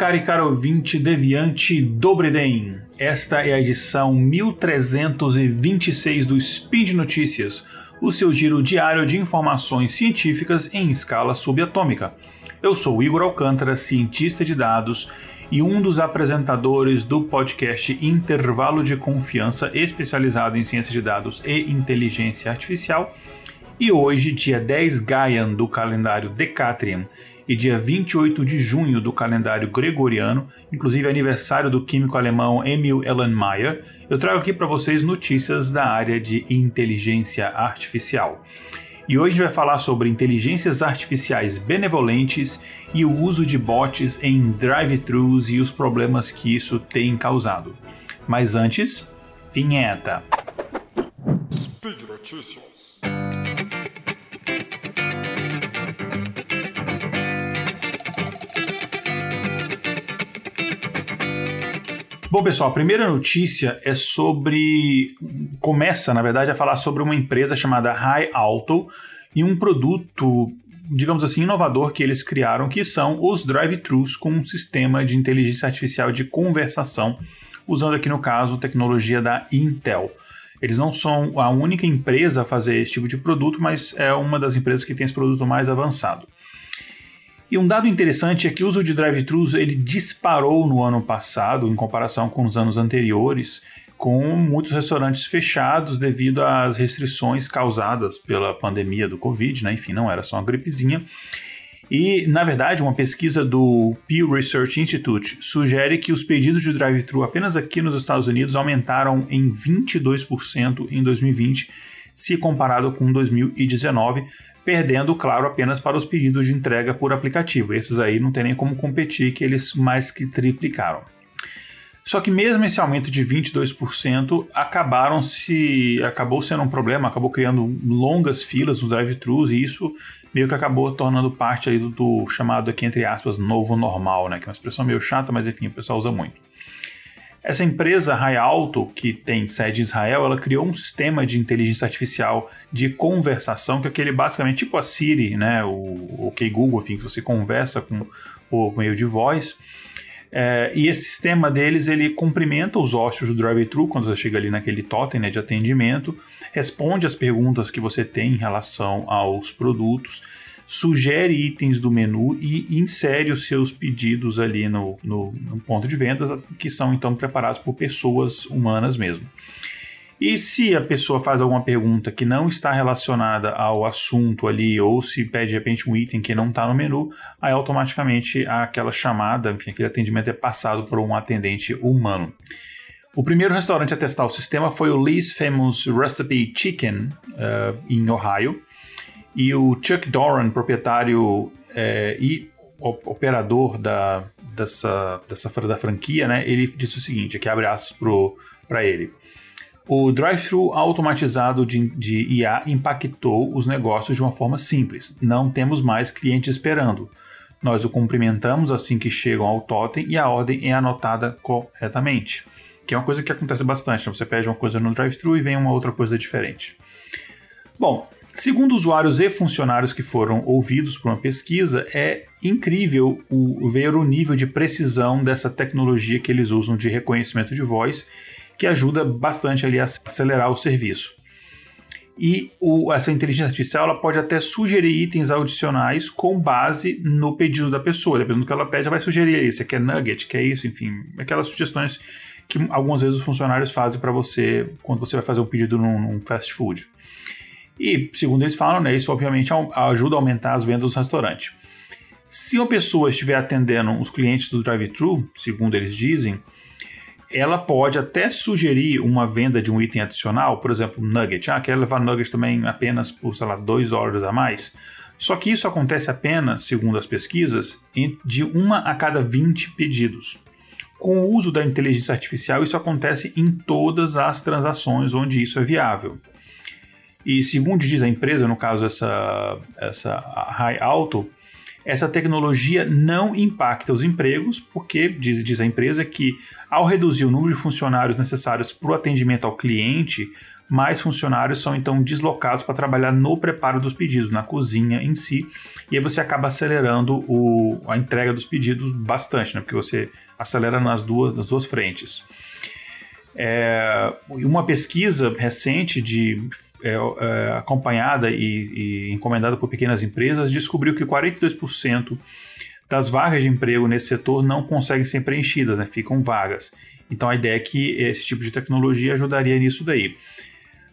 cara e cara ouvinte deviante Dobriden. Esta é a edição 1326 do Speed Notícias, o seu giro diário de informações científicas em escala subatômica. Eu sou Igor Alcântara, cientista de dados e um dos apresentadores do podcast Intervalo de Confiança, especializado em ciência de dados e inteligência artificial. E hoje, dia 10 Gaian do calendário Decatrian e dia 28 de junho do calendário gregoriano, inclusive aniversário do químico alemão Emil Ellenmeyer, eu trago aqui para vocês notícias da área de inteligência artificial. E hoje a gente vai falar sobre inteligências artificiais benevolentes e o uso de bots em drive-thrus e os problemas que isso tem causado. Mas antes, vinheta. Speed Notícias. Bom, pessoal, a primeira notícia é sobre. Começa, na verdade, a falar sobre uma empresa chamada High Auto e um produto, digamos assim, inovador que eles criaram, que são os drive-thrus com um sistema de inteligência artificial de conversação, usando aqui no caso tecnologia da Intel. Eles não são a única empresa a fazer esse tipo de produto, mas é uma das empresas que tem esse produto mais avançado. E um dado interessante é que o uso de drive-thrus ele disparou no ano passado em comparação com os anos anteriores, com muitos restaurantes fechados devido às restrições causadas pela pandemia do Covid, né? Enfim, não era só uma gripezinha. E, na verdade, uma pesquisa do Pew Research Institute sugere que os pedidos de drive-thru apenas aqui nos Estados Unidos aumentaram em 22% em 2020, se comparado com 2019, perdendo, claro, apenas para os pedidos de entrega por aplicativo. Esses aí não tem nem como competir, que eles mais que triplicaram. Só que mesmo esse aumento de 22% acabaram se acabou sendo um problema, acabou criando longas filas nos drive-thrus e isso meio que acabou tornando parte do, do, chamado aqui entre aspas novo normal, né, que é uma expressão meio chata, mas enfim, o pessoal usa muito. Essa empresa Alto, que tem sede em Israel, ela criou um sistema de inteligência artificial de conversação, que é aquele basicamente tipo a Siri, né, o OK Google, enfim, que você conversa com por meio de voz. É, e esse sistema deles, ele cumprimenta os hóspedes do drive-thru quando você chega ali naquele totem né, de atendimento, responde as perguntas que você tem em relação aos produtos, sugere itens do menu e insere os seus pedidos ali no, no, no ponto de vendas, que são então preparados por pessoas humanas mesmo. E se a pessoa faz alguma pergunta que não está relacionada ao assunto ali, ou se pede de repente um item que não está no menu, aí automaticamente aquela chamada, enfim, aquele atendimento é passado por um atendente humano. O primeiro restaurante a testar o sistema foi o Lee's Famous Recipe Chicken, uh, em Ohio. E o Chuck Doran, proprietário é, e operador da, dessa, dessa da franquia, né, ele disse o seguinte, aqui abre aspas para ele. O drive-thru automatizado de, de IA impactou os negócios de uma forma simples. Não temos mais clientes esperando. Nós o cumprimentamos assim que chegam ao totem e a ordem é anotada corretamente. Que é uma coisa que acontece bastante. Né? Você pede uma coisa no drive-thru e vem uma outra coisa diferente. Bom, Segundo usuários e funcionários que foram ouvidos por uma pesquisa, é incrível o, ver o nível de precisão dessa tecnologia que eles usam de reconhecimento de voz, que ajuda bastante ali a acelerar o serviço. E o, essa inteligência artificial ela pode até sugerir itens adicionais com base no pedido da pessoa. Dependendo do que ela pede, ela vai sugerir isso. Você quer nugget, quer isso, enfim, aquelas sugestões que algumas vezes os funcionários fazem para você quando você vai fazer um pedido num, num fast food. E, segundo eles falam, né, isso obviamente ajuda a aumentar as vendas do restaurante. Se uma pessoa estiver atendendo os clientes do drive-thru, segundo eles dizem, ela pode até sugerir uma venda de um item adicional, por exemplo, nugget. Ah, quer levar nugget também apenas por, sei lá, 2 dólares a mais. Só que isso acontece apenas, segundo as pesquisas, de uma a cada 20 pedidos. Com o uso da inteligência artificial, isso acontece em todas as transações onde isso é viável. E segundo diz a empresa, no caso essa, essa High Auto, essa tecnologia não impacta os empregos, porque diz, diz a empresa que ao reduzir o número de funcionários necessários para o atendimento ao cliente, mais funcionários são então deslocados para trabalhar no preparo dos pedidos, na cozinha em si, e aí você acaba acelerando o, a entrega dos pedidos bastante, né? porque você acelera nas duas, nas duas frentes. É, uma pesquisa recente de é, é, acompanhada e, e, encomendada por pequenas empresas descobriu que 42% das vagas de emprego nesse setor não conseguem ser preenchidas, né, ficam vagas. Então a ideia é que esse tipo de tecnologia ajudaria nisso daí.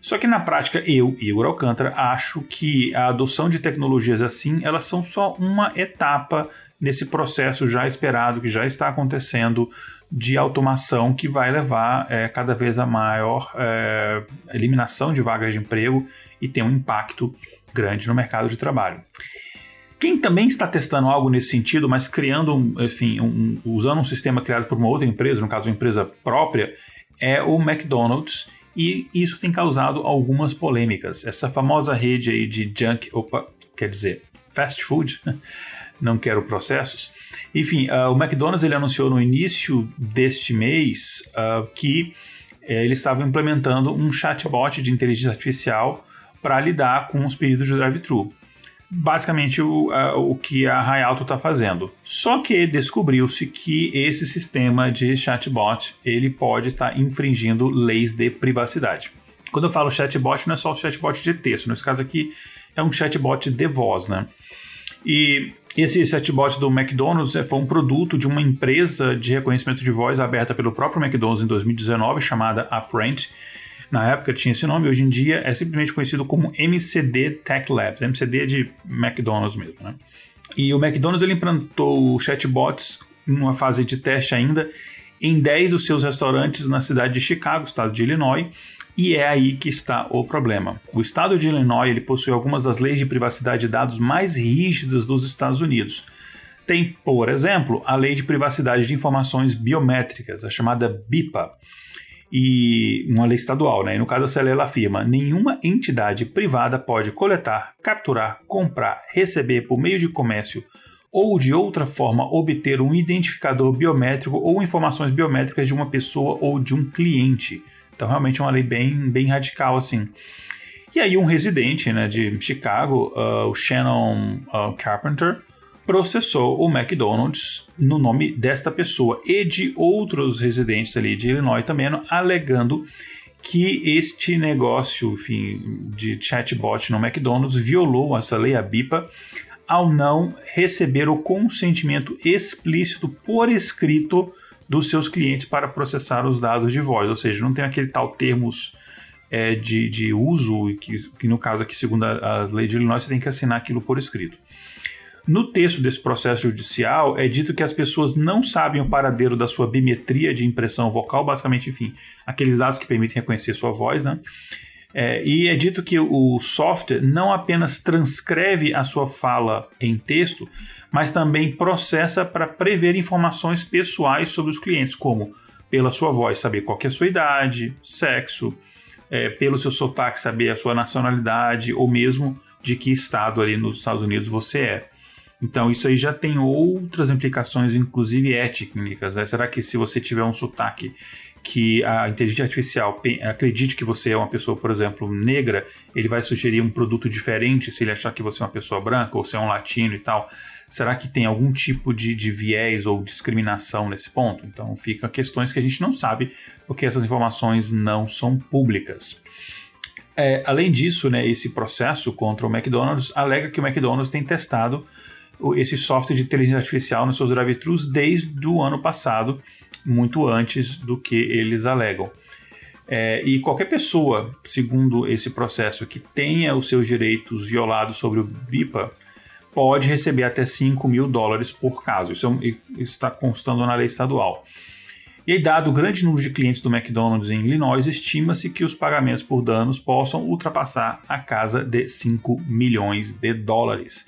Só que na prática, eu, Igor Alcântara, acho que a adoção de tecnologias assim, elas são só uma etapa nesse processo já esperado, que já está acontecendo de automação que vai levar é, cada vez a maior é, eliminação de vagas de emprego e ter um impacto grande no mercado de trabalho. Quem também está testando algo nesse sentido, mas criando, enfim, um, usando um sistema criado por uma outra empresa, no caso uma empresa própria, é o McDonald's e isso tem causado algumas polêmicas. Essa famosa rede aí de junk, opa, quer dizer, fast food, não quero processos, enfim, uh, o McDonald's ele anunciou no início deste mês uh, que uh, ele estava implementando um chatbot de inteligência artificial para lidar com os pedidos de drive-thru. Basicamente o, o que a Rai Alto está fazendo. Só que descobriu-se que esse sistema de chatbot ele pode estar infringindo leis de privacidade. Quando eu falo chatbot, não é só o chatbot de texto. Nesse caso aqui é um chatbot de voz, né? E esse chatbot do McDonald's é, foi um produto de uma empresa de reconhecimento de voz aberta pelo próprio McDonald's em 2019, chamada Apprent. Na época tinha esse nome, hoje em dia é simplesmente conhecido como MCD Tech Labs. MCD de McDonald's mesmo, né? E o McDonald's ele implantou chatbots em uma fase de teste ainda em 10 dos seus restaurantes na cidade de Chicago, estado de Illinois, e é aí que está o problema. O estado de Illinois ele possui algumas das leis de privacidade de dados mais rígidas dos Estados Unidos. Tem, por exemplo, a Lei de Privacidade de Informações Biométricas, a chamada BIPA, e uma lei estadual, né? E no caso essa lei ela afirma: nenhuma entidade privada pode coletar, capturar, comprar, receber por meio de comércio ou de outra forma obter um identificador biométrico ou informações biométricas de uma pessoa ou de um cliente. Então, realmente é uma lei bem, bem radical, assim. E aí, um residente né, de Chicago, uh, o Shannon uh, Carpenter, processou o McDonald's no nome desta pessoa e de outros residentes ali de Illinois também, alegando que este negócio, enfim, de chatbot no McDonald's violou essa lei, a BIPA, ao não receber o consentimento explícito por escrito dos seus clientes para processar os dados de voz, ou seja, não tem aquele tal termos é, de, de uso, que, que no caso aqui, segundo a, a lei de Illinois, você tem que assinar aquilo por escrito. No texto desse processo judicial, é dito que as pessoas não sabem o paradeiro da sua bimetria de impressão vocal, basicamente, enfim, aqueles dados que permitem reconhecer sua voz, né? É, e é dito que o software não apenas transcreve a sua fala em texto, mas também processa para prever informações pessoais sobre os clientes, como pela sua voz saber qual é a sua idade, sexo, é, pelo seu sotaque saber a sua nacionalidade ou mesmo de que estado ali nos Estados Unidos você é. Então isso aí já tem outras implicações, inclusive étnicas. Né? Será que se você tiver um sotaque que a inteligência artificial acredite que você é uma pessoa, por exemplo, negra, ele vai sugerir um produto diferente se ele achar que você é uma pessoa branca ou se é um latino e tal. Será que tem algum tipo de, de viés ou discriminação nesse ponto? Então fica questões que a gente não sabe, porque essas informações não são públicas. É, além disso, né, esse processo contra o McDonald's alega que o McDonald's tem testado esse software de inteligência artificial nos seus drive-thrus desde o ano passado, muito antes do que eles alegam. É, e qualquer pessoa, segundo esse processo, que tenha os seus direitos violados sobre o BIPA, pode receber até 5 mil dólares por caso. Isso, é, isso está constando na lei estadual. E dado o grande número de clientes do McDonald's em Illinois, estima-se que os pagamentos por danos possam ultrapassar a casa de 5 milhões de dólares.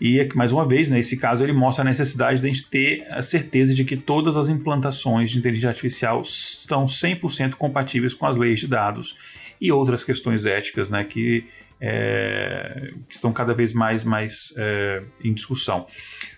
E, mais uma vez, nesse né, caso, ele mostra a necessidade de a gente ter a certeza de que todas as implantações de inteligência artificial estão 100% compatíveis com as leis de dados e outras questões éticas né, que é, que estão cada vez mais, mais é, em discussão.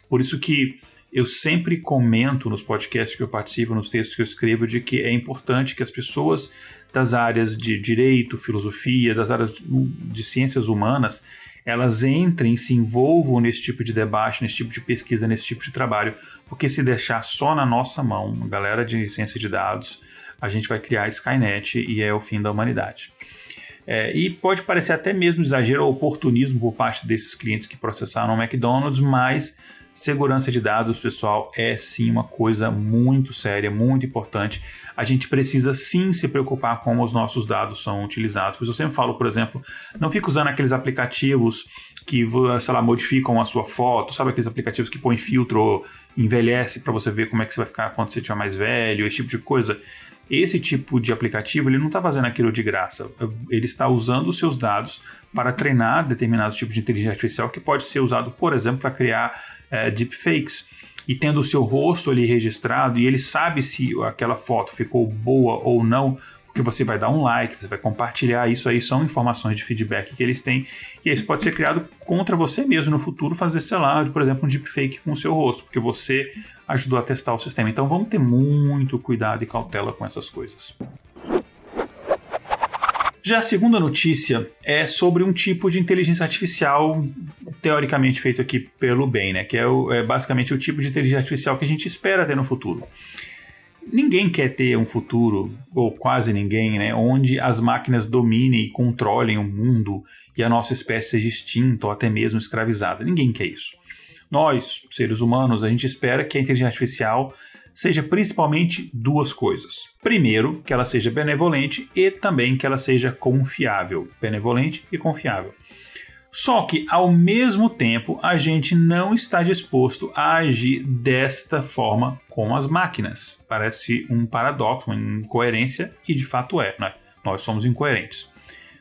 Por isso que eu sempre comento nos podcasts que eu participo, nos textos que eu escrevo, de que é importante que as pessoas das áreas de direito, filosofia, das áreas de ciências humanas, elas entrem, se envolvam nesse tipo de debate, nesse tipo de pesquisa, nesse tipo de trabalho, porque se deixar só na nossa mão, galera de ciência de dados, a gente vai criar Skynet e é o fim da humanidade. É, e pode parecer até mesmo exagero ou oportunismo por parte desses clientes que processaram o McDonald's, mas Segurança de dados, pessoal, é sim uma coisa muito séria, muito importante. A gente precisa sim se preocupar com como os nossos dados são utilizados. Por isso eu sempre falo, por exemplo, não fique usando aqueles aplicativos que, sei lá, modificam a sua foto, sabe aqueles aplicativos que põem filtro, envelhece para você ver como é que você vai ficar quando você estiver mais velho, esse tipo de coisa. Esse tipo de aplicativo ele não está fazendo aquilo de graça. Ele está usando os seus dados para treinar determinados tipos de inteligência artificial que pode ser usado, por exemplo, para criar é, deepfakes. E tendo o seu rosto ali registrado e ele sabe se aquela foto ficou boa ou não, porque você vai dar um like, você vai compartilhar, isso aí são informações de feedback que eles têm, e isso pode ser criado contra você mesmo no futuro, fazer, sei lá, por exemplo, um deepfake com o seu rosto, porque você ajudou a testar o sistema. Então vamos ter muito cuidado e cautela com essas coisas. Já a segunda notícia é sobre um tipo de inteligência artificial teoricamente feito aqui pelo bem, né? Que é, o, é basicamente o tipo de inteligência artificial que a gente espera ter no futuro. Ninguém quer ter um futuro, ou quase ninguém, né, onde as máquinas dominem e controlem o mundo e a nossa espécie seja extinta ou até mesmo escravizada. Ninguém quer isso. Nós, seres humanos, a gente espera que a inteligência artificial seja principalmente duas coisas. Primeiro, que ela seja benevolente e também que ela seja confiável. Benevolente e confiável. Só que, ao mesmo tempo, a gente não está disposto a agir desta forma com as máquinas. Parece um paradoxo, uma incoerência, e de fato é, né? nós somos incoerentes.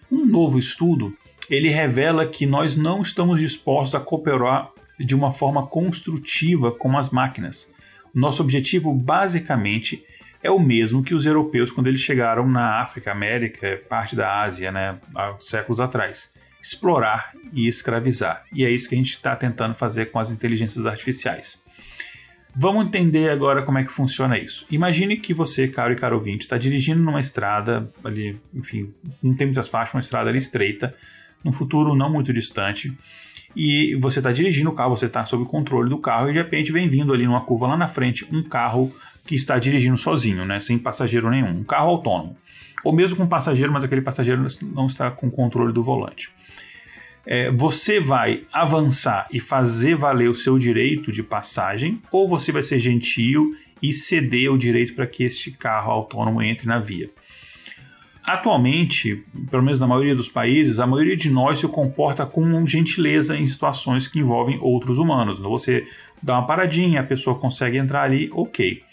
Um novo estudo ele revela que nós não estamos dispostos a cooperar de uma forma construtiva com as máquinas. Nosso objetivo, basicamente, é o mesmo que os europeus quando eles chegaram na África, América, parte da Ásia, né, há séculos atrás explorar e escravizar. E é isso que a gente está tentando fazer com as inteligências artificiais. Vamos entender agora como é que funciona isso. Imagine que você, caro e caro ouvinte, está dirigindo numa estrada ali, enfim, não tem muitas faixas, uma estrada ali estreita, num futuro não muito distante, e você está dirigindo o carro, você está sob o controle do carro e de repente vem vindo ali numa curva lá na frente um carro que está dirigindo sozinho, né, sem passageiro nenhum, um carro autônomo. Ou mesmo com passageiro, mas aquele passageiro não está com controle do volante é, você vai avançar e fazer valer o seu direito de passagem, ou você vai ser gentil e ceder o direito para que este carro autônomo entre na via. Atualmente, pelo menos na maioria dos países, a maioria de nós se comporta com gentileza em situações que envolvem outros humanos. Então você dá uma paradinha, a pessoa consegue entrar ali, ok.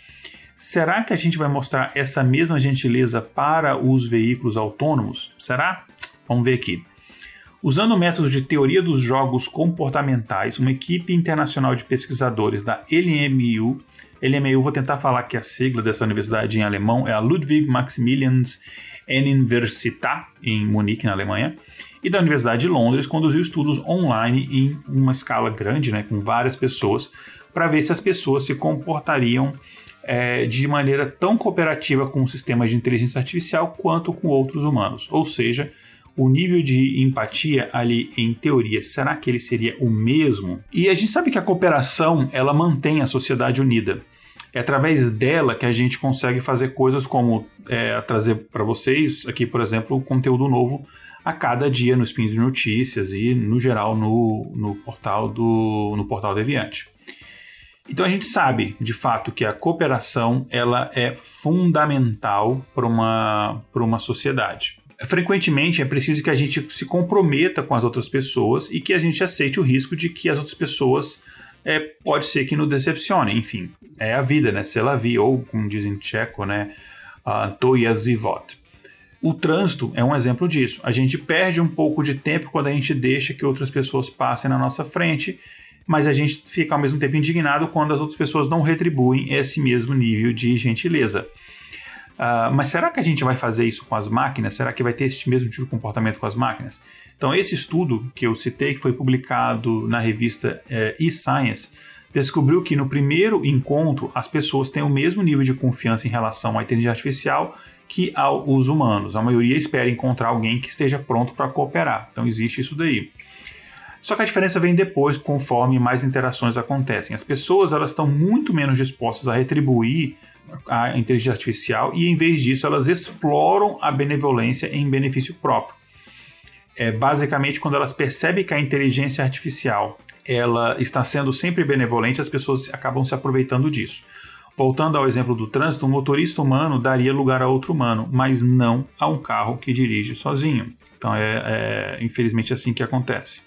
Será que a gente vai mostrar essa mesma gentileza para os veículos autônomos? Será? Vamos ver aqui. Usando o método de teoria dos jogos comportamentais, uma equipe internacional de pesquisadores da LMU, LMU, vou tentar falar que a sigla dessa universidade em alemão é a Ludwig Maximilians Universität, em Munique, na Alemanha, e da Universidade de Londres, conduziu estudos online em uma escala grande, né, com várias pessoas, para ver se as pessoas se comportariam é, de maneira tão cooperativa com sistemas de inteligência artificial quanto com outros humanos, ou seja, o nível de empatia ali em teoria, será que ele seria o mesmo? E a gente sabe que a cooperação ela mantém a sociedade unida. É através dela que a gente consegue fazer coisas como é, trazer para vocês aqui, por exemplo, conteúdo novo a cada dia no Spin de Notícias e, no geral, no, no portal do no portal Deviante. Então a gente sabe, de fato, que a cooperação ela é fundamental para uma, uma sociedade frequentemente é preciso que a gente se comprometa com as outras pessoas e que a gente aceite o risco de que as outras pessoas é, pode ser que nos decepcionem. Enfim, é a vida, né? Se ela vi, ou como dizem em tcheco, né? Uh, to zivot. O trânsito é um exemplo disso. A gente perde um pouco de tempo quando a gente deixa que outras pessoas passem na nossa frente, mas a gente fica ao mesmo tempo indignado quando as outras pessoas não retribuem esse mesmo nível de gentileza. Uh, mas será que a gente vai fazer isso com as máquinas? Será que vai ter esse mesmo tipo de comportamento com as máquinas? Então, esse estudo que eu citei, que foi publicado na revista eh, eScience, descobriu que no primeiro encontro as pessoas têm o mesmo nível de confiança em relação à inteligência artificial que aos humanos. A maioria espera encontrar alguém que esteja pronto para cooperar. Então existe isso daí. Só que a diferença vem depois, conforme mais interações acontecem. As pessoas elas estão muito menos dispostas a retribuir a inteligência artificial e, em vez disso, elas exploram a benevolência em benefício próprio. É, basicamente, quando elas percebem que a inteligência artificial ela está sendo sempre benevolente, as pessoas acabam se aproveitando disso. Voltando ao exemplo do trânsito, um motorista humano daria lugar a outro humano, mas não a um carro que dirige sozinho. Então é, é infelizmente assim que acontece.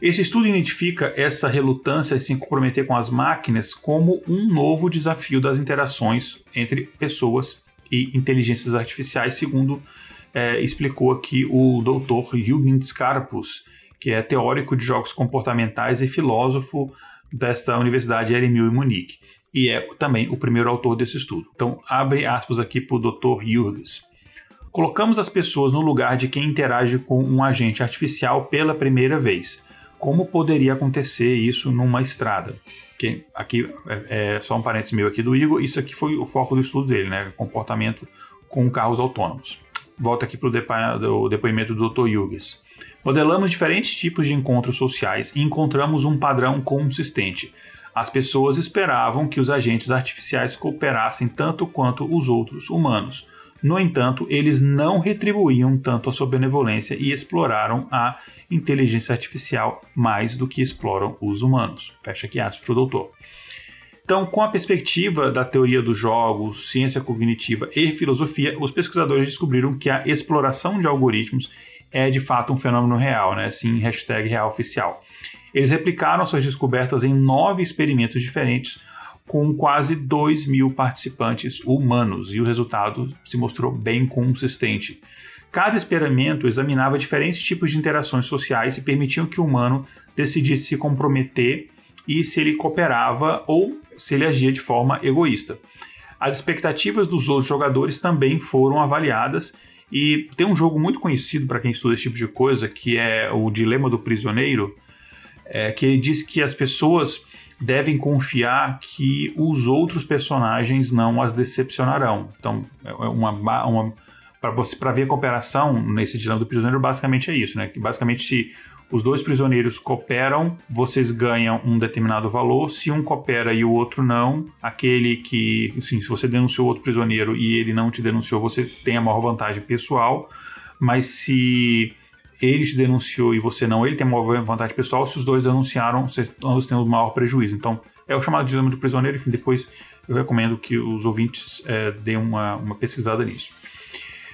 Esse estudo identifica essa relutância em se comprometer com as máquinas como um novo desafio das interações entre pessoas e inteligências artificiais, segundo é, explicou aqui o Dr. Jürgen Scarpus, que é teórico de jogos comportamentais e filósofo desta Universidade LMU em Munique, e é também o primeiro autor desse estudo. Então, abre aspas aqui para o Dr. Jürgens. Colocamos as pessoas no lugar de quem interage com um agente artificial pela primeira vez. Como poderia acontecer isso numa estrada? Que aqui é, é só um parênteses meu aqui do Igor. Isso aqui foi o foco do estudo dele, né? Comportamento com carros autônomos. Volta aqui para o depoimento do Dr. Jürgens. Modelamos diferentes tipos de encontros sociais e encontramos um padrão consistente. As pessoas esperavam que os agentes artificiais cooperassem tanto quanto os outros humanos. No entanto, eles não retribuíam tanto a sua benevolência e exploraram a inteligência artificial mais do que exploram os humanos. Fecha aqui aspas para o doutor. Então, com a perspectiva da teoria dos jogos, ciência cognitiva e filosofia, os pesquisadores descobriram que a exploração de algoritmos é de fato um fenômeno real, né? Sim, hashtag real oficial. Eles replicaram suas descobertas em nove experimentos diferentes com quase 2 mil participantes humanos e o resultado se mostrou bem consistente. Cada experimento examinava diferentes tipos de interações sociais e permitiam que o humano decidisse se comprometer e se ele cooperava ou se ele agia de forma egoísta. As expectativas dos outros jogadores também foram avaliadas e tem um jogo muito conhecido para quem estuda esse tipo de coisa, que é o Dilema do Prisioneiro, é, que ele diz que as pessoas devem confiar que os outros personagens não as decepcionarão. Então, é uma, uma para você para ver a cooperação nesse dilema do prisioneiro basicamente é isso, né? Que basicamente se os dois prisioneiros cooperam, vocês ganham um determinado valor. Se um coopera e o outro não, aquele que, assim, se você denunciou outro prisioneiro e ele não te denunciou, você tem a maior vantagem pessoal. Mas se ele te denunciou e você não, ele tem a maior vantagem pessoal. Se os dois denunciaram, vocês têm o maior prejuízo. Então, é o chamado dilema do prisioneiro. Enfim, depois eu recomendo que os ouvintes é, deem uma, uma pesquisada nisso.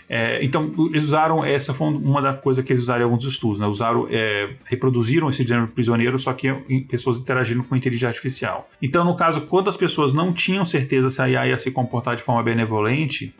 É, então, eles usaram, essa foi uma das coisas que eles usaram em alguns estudos, né? Usaram, é, reproduziram esse gênero prisioneiro, só que em pessoas interagindo com inteligência artificial. Então, no caso, quando as pessoas não tinham certeza se a IA ia se comportar de forma benevolente,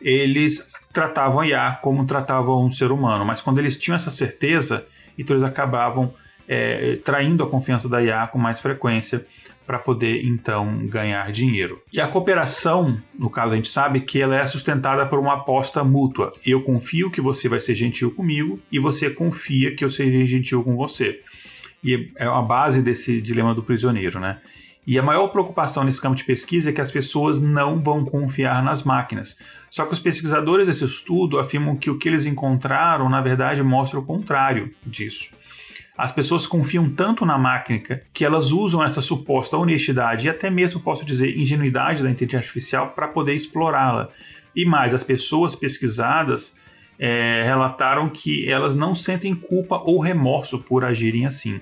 eles tratavam a IA como tratavam um ser humano, mas quando eles tinham essa certeza, então eles acabavam é, traindo a confiança da IA com mais frequência para poder então ganhar dinheiro. E a cooperação, no caso a gente sabe que ela é sustentada por uma aposta mútua. Eu confio que você vai ser gentil comigo e você confia que eu serei gentil com você. E é a base desse dilema do prisioneiro, né? E a maior preocupação nesse campo de pesquisa é que as pessoas não vão confiar nas máquinas. Só que os pesquisadores desse estudo afirmam que o que eles encontraram, na verdade, mostra o contrário disso. As pessoas confiam tanto na máquina que elas usam essa suposta honestidade e até mesmo, posso dizer, ingenuidade da inteligência artificial para poder explorá-la. E mais, as pessoas pesquisadas é, relataram que elas não sentem culpa ou remorso por agirem assim.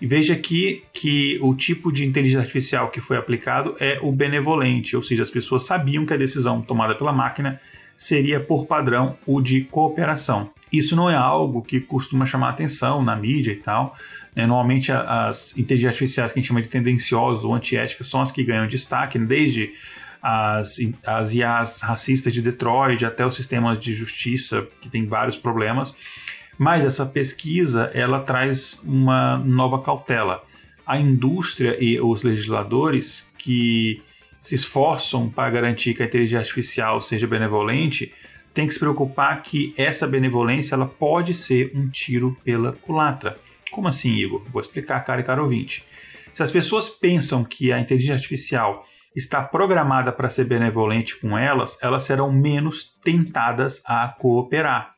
E veja aqui que o tipo de inteligência artificial que foi aplicado é o benevolente, ou seja, as pessoas sabiam que a decisão tomada pela máquina seria, por padrão, o de cooperação. Isso não é algo que costuma chamar atenção na mídia e tal. Né? Normalmente as inteligências artificiais que a gente chama de tendenciosas ou antiéticas são as que ganham destaque, desde as, as IAs racistas de Detroit até os sistemas de justiça, que tem vários problemas. Mas essa pesquisa ela traz uma nova cautela. A indústria e os legisladores que se esforçam para garantir que a inteligência artificial seja benevolente, tem que se preocupar que essa benevolência ela pode ser um tiro pela culatra. Como assim, Igor? Vou explicar, cara e caro ouvinte. Se as pessoas pensam que a inteligência artificial está programada para ser benevolente com elas, elas serão menos tentadas a cooperar.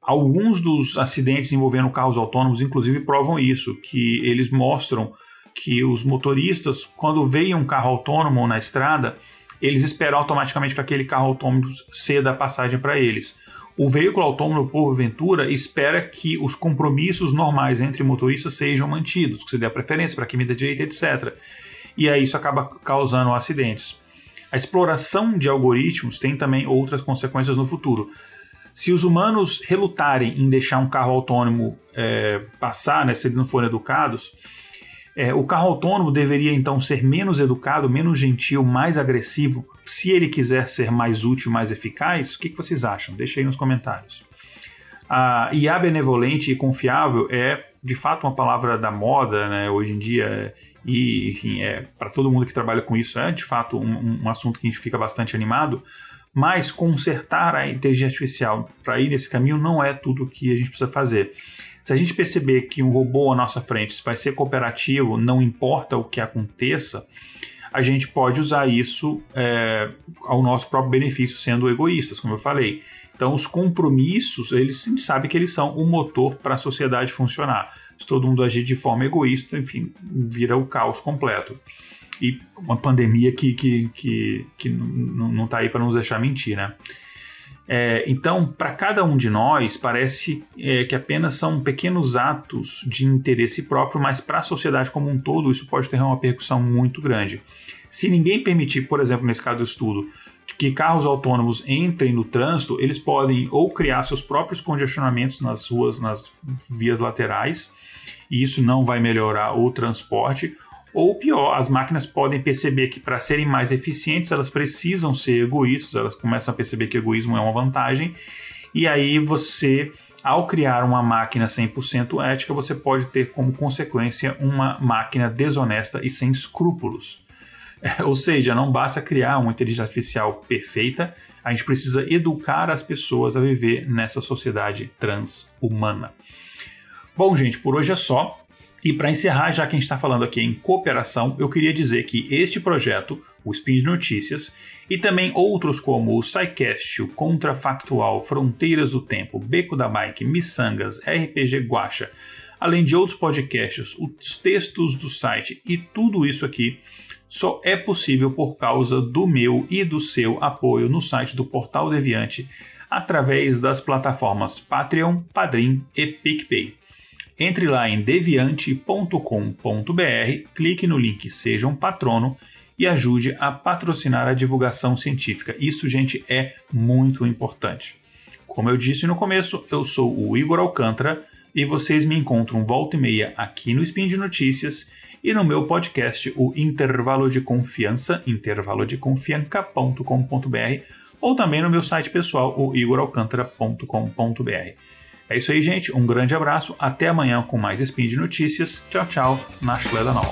Alguns dos acidentes envolvendo carros autônomos, inclusive, provam isso, que eles mostram que os motoristas, quando veem um carro autônomo na estrada, eles esperam automaticamente que aquele carro autônomo ceda a passagem para eles. O veículo autônomo, porventura, espera que os compromissos normais entre motoristas sejam mantidos, que se dê a preferência para quem me dê direita, etc. E aí isso acaba causando acidentes. A exploração de algoritmos tem também outras consequências no futuro. Se os humanos relutarem em deixar um carro autônomo é, passar, né, se eles não forem educados, é, o carro autônomo deveria então ser menos educado, menos gentil, mais agressivo, se ele quiser ser mais útil, mais eficaz? O que, que vocês acham? Deixa aí nos comentários. A IA benevolente e confiável é de fato uma palavra da moda, né? Hoje em dia, e enfim, é para todo mundo que trabalha com isso é de fato um, um assunto que a gente fica bastante animado. Mas consertar a inteligência artificial para ir nesse caminho não é tudo o que a gente precisa fazer. Se a gente perceber que um robô à nossa frente vai ser cooperativo, não importa o que aconteça, a gente pode usar isso é, ao nosso próprio benefício, sendo egoístas, como eu falei. Então, os compromissos, eles, a gente sabe que eles são o motor para a sociedade funcionar. Se todo mundo agir de forma egoísta, enfim, vira o caos completo. E uma pandemia que, que, que, que não está aí para nos deixar mentir, né? É, então, para cada um de nós, parece é, que apenas são pequenos atos de interesse próprio, mas para a sociedade como um todo, isso pode ter uma repercussão muito grande. Se ninguém permitir, por exemplo, nesse caso do estudo, que carros autônomos entrem no trânsito, eles podem ou criar seus próprios congestionamentos nas ruas, nas vias laterais, e isso não vai melhorar o transporte, ou pior, as máquinas podem perceber que para serem mais eficientes elas precisam ser egoístas, elas começam a perceber que egoísmo é uma vantagem, e aí você, ao criar uma máquina 100% ética, você pode ter como consequência uma máquina desonesta e sem escrúpulos. ou seja, não basta criar uma inteligência artificial perfeita, a gente precisa educar as pessoas a viver nessa sociedade transhumana. Bom, gente, por hoje é só. E para encerrar, já que a gente está falando aqui em cooperação, eu queria dizer que este projeto, o Spin de Notícias, e também outros como o SciCast, o Contrafactual, Fronteiras do Tempo, Beco da Bike, Missangas, RPG Guacha, além de outros podcasts, os textos do site e tudo isso aqui só é possível por causa do meu e do seu apoio no site do Portal Deviante através das plataformas Patreon, Padrim e PicPay. Entre lá em deviante.com.br, clique no link Seja um Patrono e ajude a patrocinar a divulgação científica. Isso, gente, é muito importante. Como eu disse no começo, eu sou o Igor Alcântara e vocês me encontram volta e meia aqui no Spin de Notícias e no meu podcast, o Intervalo de Confiança, intervalodeconfianca.com.br, ou também no meu site pessoal, o igoralcantara.com.br. É isso aí, gente. Um grande abraço. Até amanhã com mais Spin de Notícias. Tchau, tchau. Na Schledanol.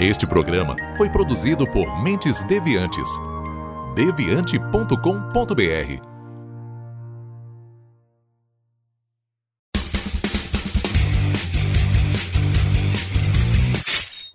Este programa foi produzido por Mentes Deviantes. deviante.com.br